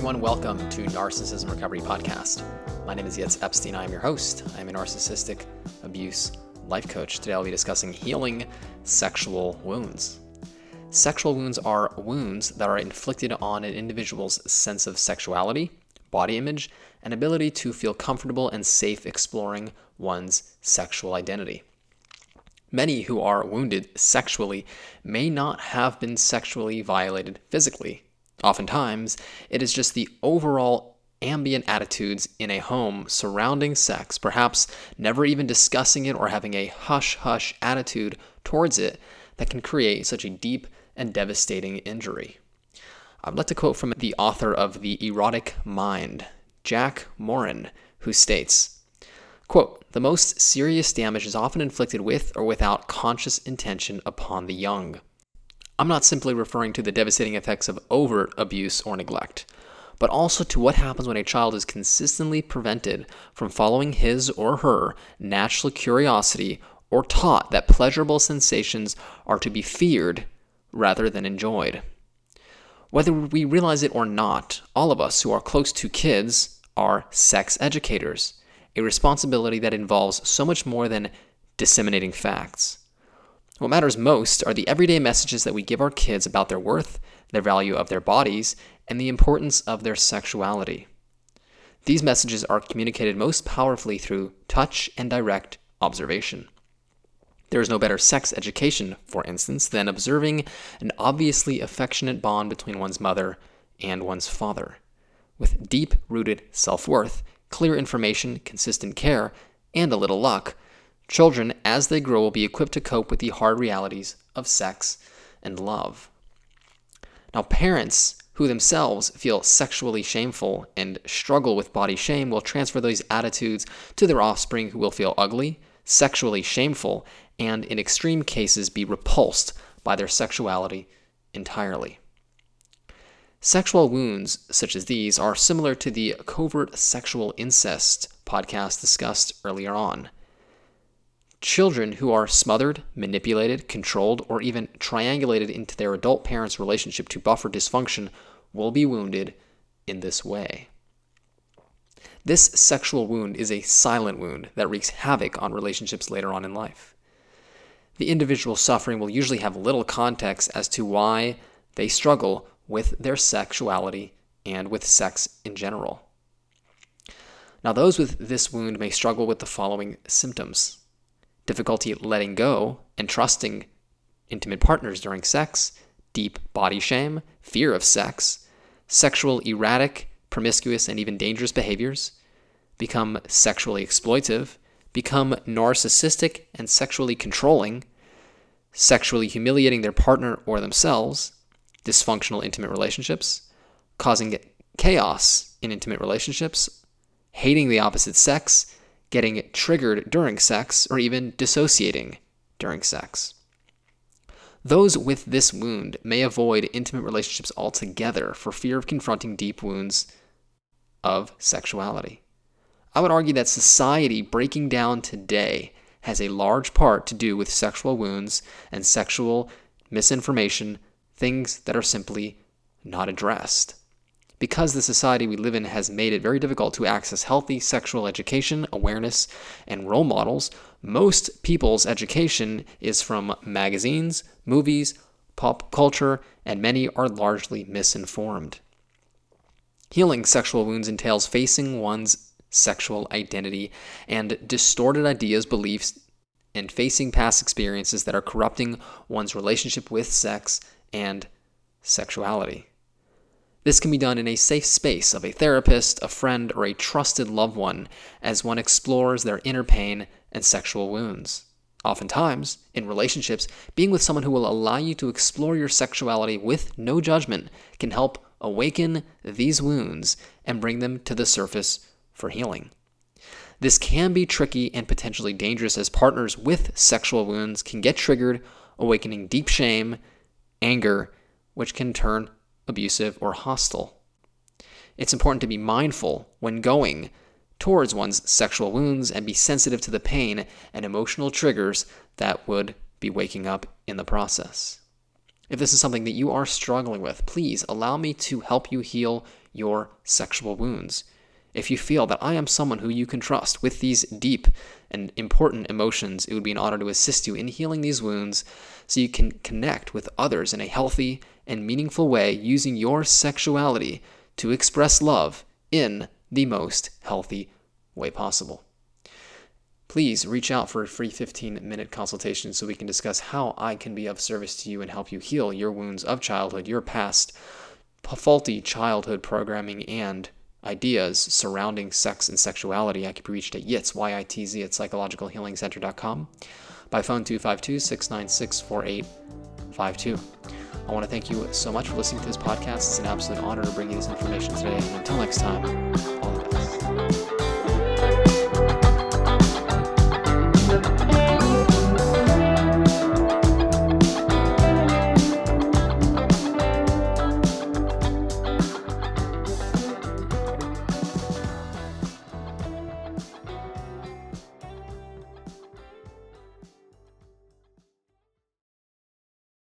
everyone. Welcome to Narcissism Recovery Podcast. My name is Yitz Epstein. I am your host. I am a narcissistic abuse life coach. Today I'll be discussing healing sexual wounds. Sexual wounds are wounds that are inflicted on an individual's sense of sexuality, body image, and ability to feel comfortable and safe exploring one's sexual identity. Many who are wounded sexually may not have been sexually violated physically, Oftentimes, it is just the overall ambient attitudes in a home surrounding sex, perhaps never even discussing it or having a hush hush attitude towards it, that can create such a deep and devastating injury. I'd like to quote from the author of The Erotic Mind, Jack Morin, who states, quote, The most serious damage is often inflicted with or without conscious intention upon the young. I'm not simply referring to the devastating effects of overt abuse or neglect, but also to what happens when a child is consistently prevented from following his or her natural curiosity or taught that pleasurable sensations are to be feared rather than enjoyed. Whether we realize it or not, all of us who are close to kids are sex educators, a responsibility that involves so much more than disseminating facts. What matters most are the everyday messages that we give our kids about their worth, their value of their bodies, and the importance of their sexuality. These messages are communicated most powerfully through touch and direct observation. There is no better sex education, for instance, than observing an obviously affectionate bond between one's mother and one's father. With deep rooted self worth, clear information, consistent care, and a little luck, Children, as they grow, will be equipped to cope with the hard realities of sex and love. Now, parents who themselves feel sexually shameful and struggle with body shame will transfer those attitudes to their offspring who will feel ugly, sexually shameful, and in extreme cases be repulsed by their sexuality entirely. Sexual wounds such as these are similar to the covert sexual incest podcast discussed earlier on. Children who are smothered, manipulated, controlled, or even triangulated into their adult parents' relationship to buffer dysfunction will be wounded in this way. This sexual wound is a silent wound that wreaks havoc on relationships later on in life. The individual suffering will usually have little context as to why they struggle with their sexuality and with sex in general. Now, those with this wound may struggle with the following symptoms difficulty letting go and trusting intimate partners during sex, deep body shame, fear of sex, sexual erratic, promiscuous, and even dangerous behaviors, become sexually exploitive, become narcissistic and sexually controlling, sexually humiliating their partner or themselves, dysfunctional intimate relationships, causing chaos in intimate relationships, hating the opposite sex, getting triggered during sex, or even dissociating during sex. Those with this wound may avoid intimate relationships altogether for fear of confronting deep wounds of sexuality. I would argue that society breaking down today has a large part to do with sexual wounds and sexual misinformation, things that are simply not addressed because the society we live in has made it very difficult to access healthy sexual education, awareness, and role models, most people's education is from magazines, movies, pop culture, and many are largely misinformed. Healing sexual wounds entails facing one's sexual identity and distorted ideas, beliefs, and facing past experiences that are corrupting one's relationship with sex and sexuality. This can be done in a safe space of a therapist, a friend, or a trusted loved one as one explores their inner pain and sexual wounds. Oftentimes, in relationships, being with someone who will allow you to explore your sexuality with no judgment can help awaken these wounds and bring them to the surface for healing. This can be tricky and potentially dangerous as partners with sexual wounds can get triggered, awakening deep shame, anger, which can turn abusive, or hostile. It's important to be mindful when going towards one's sexual wounds and be sensitive to the pain and emotional triggers that would be waking up in the process. If this is something that you are struggling with, please allow me to help you heal your sexual wounds. If you feel that I am someone who you can trust with these deep and important emotions, it would be an honor to assist you in healing these wounds so you can connect with others in a healthy and meaningful way using your sexuality to express love in the most healthy way possible. Please reach out for a free 15 minute consultation so we can discuss how I can be of service to you and help you heal your wounds of childhood, your past faulty childhood programming, and ideas surrounding sex and sexuality, I can be reached at YITZ, Y-I-T-Z, at psychologicalhealingcenter.com, by phone 252-696-4852. I want to thank you so much for listening to this podcast. It's an absolute honor to bring you this information today. And until next time,